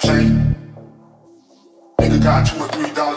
chain. Nigga got two or three dollars.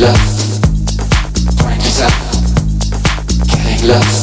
love, finding yourself. getting love.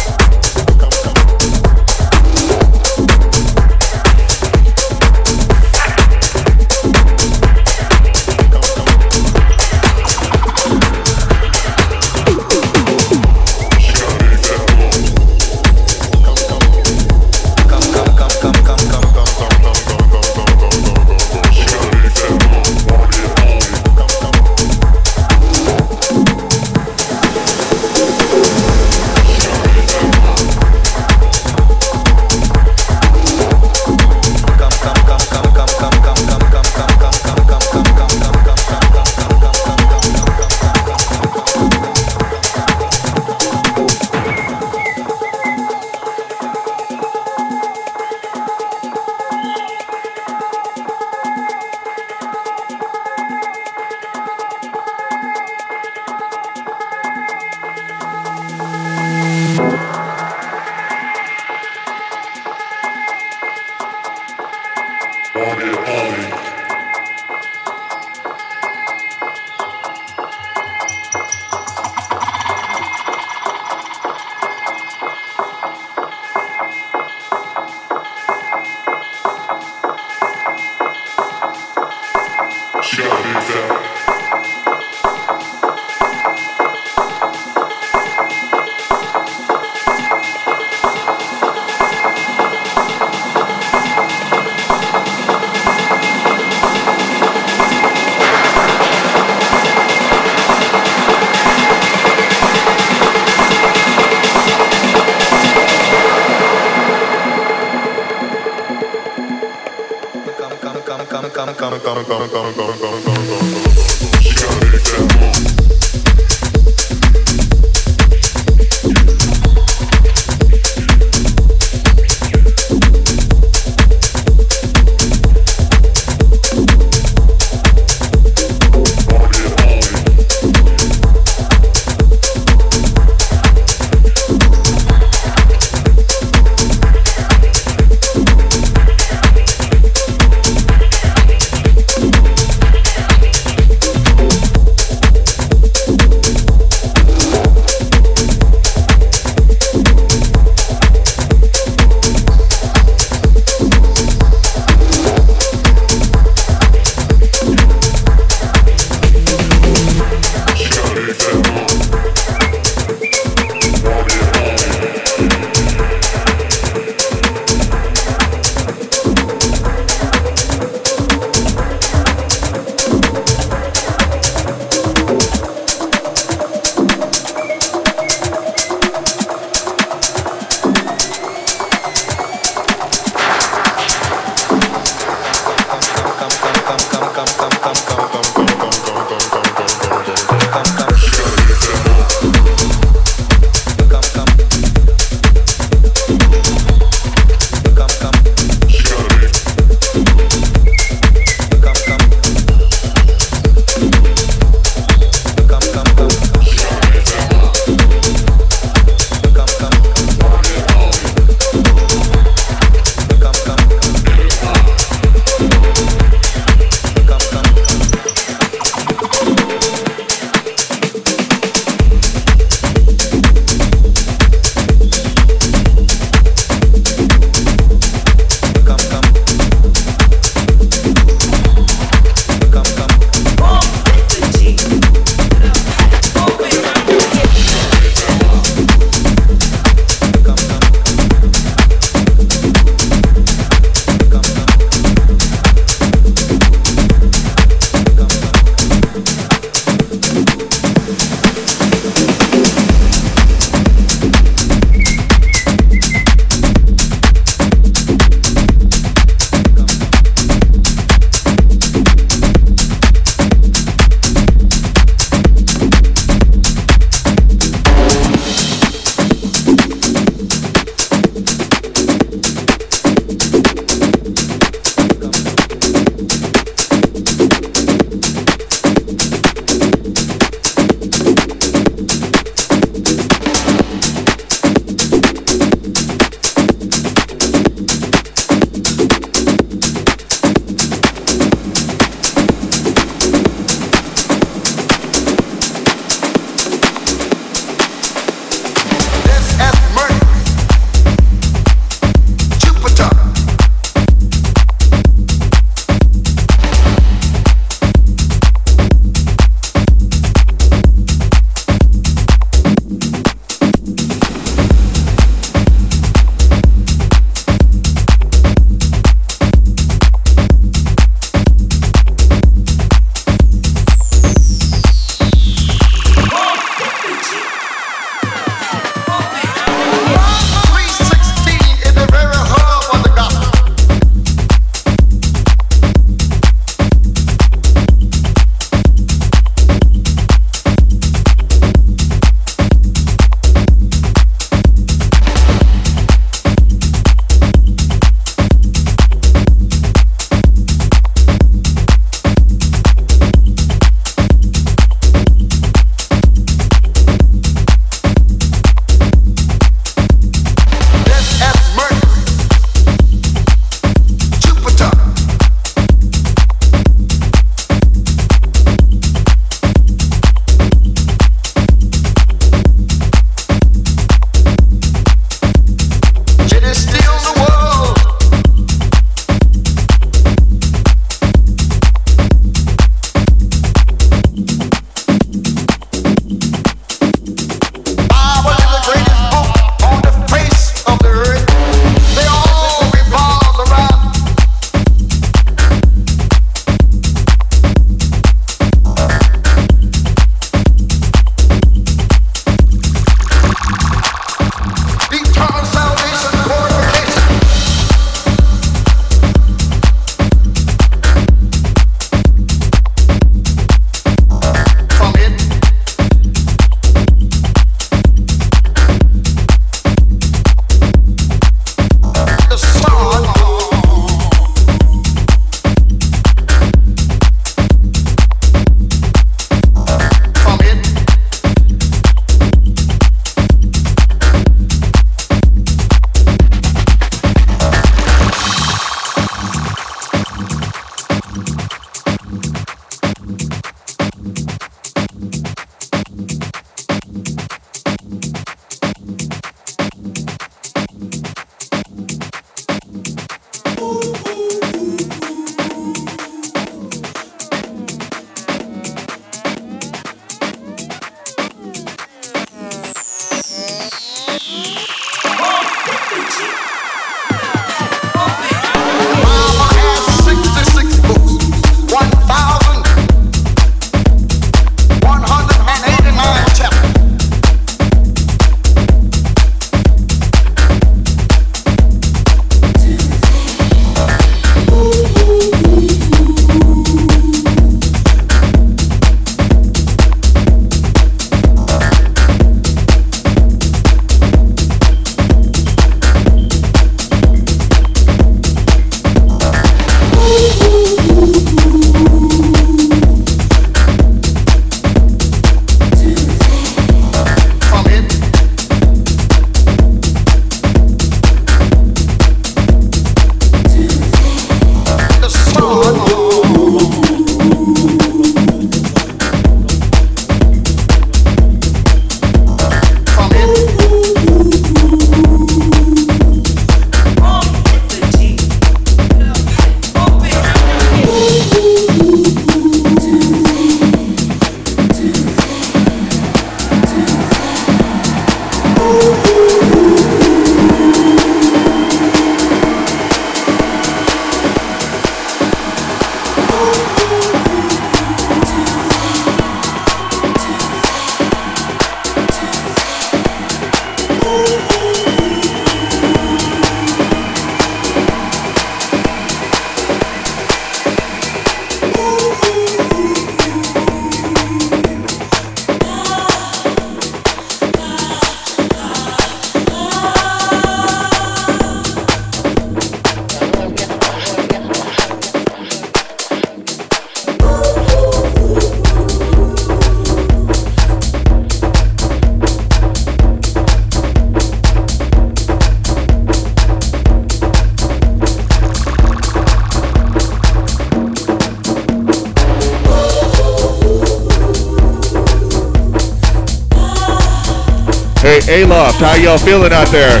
Aloft, how y'all feeling out there?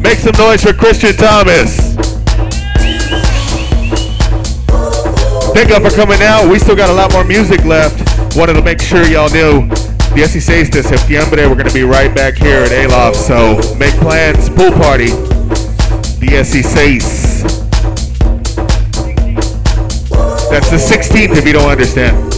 Make some noise for Christian Thomas. Thank y'all for coming out. We still got a lot more music left. Wanted to make sure y'all knew. the 16 de septiembre, we're going to be right back here at Aloft. So make plans. Pool party. 16. That's the 16th if you don't understand.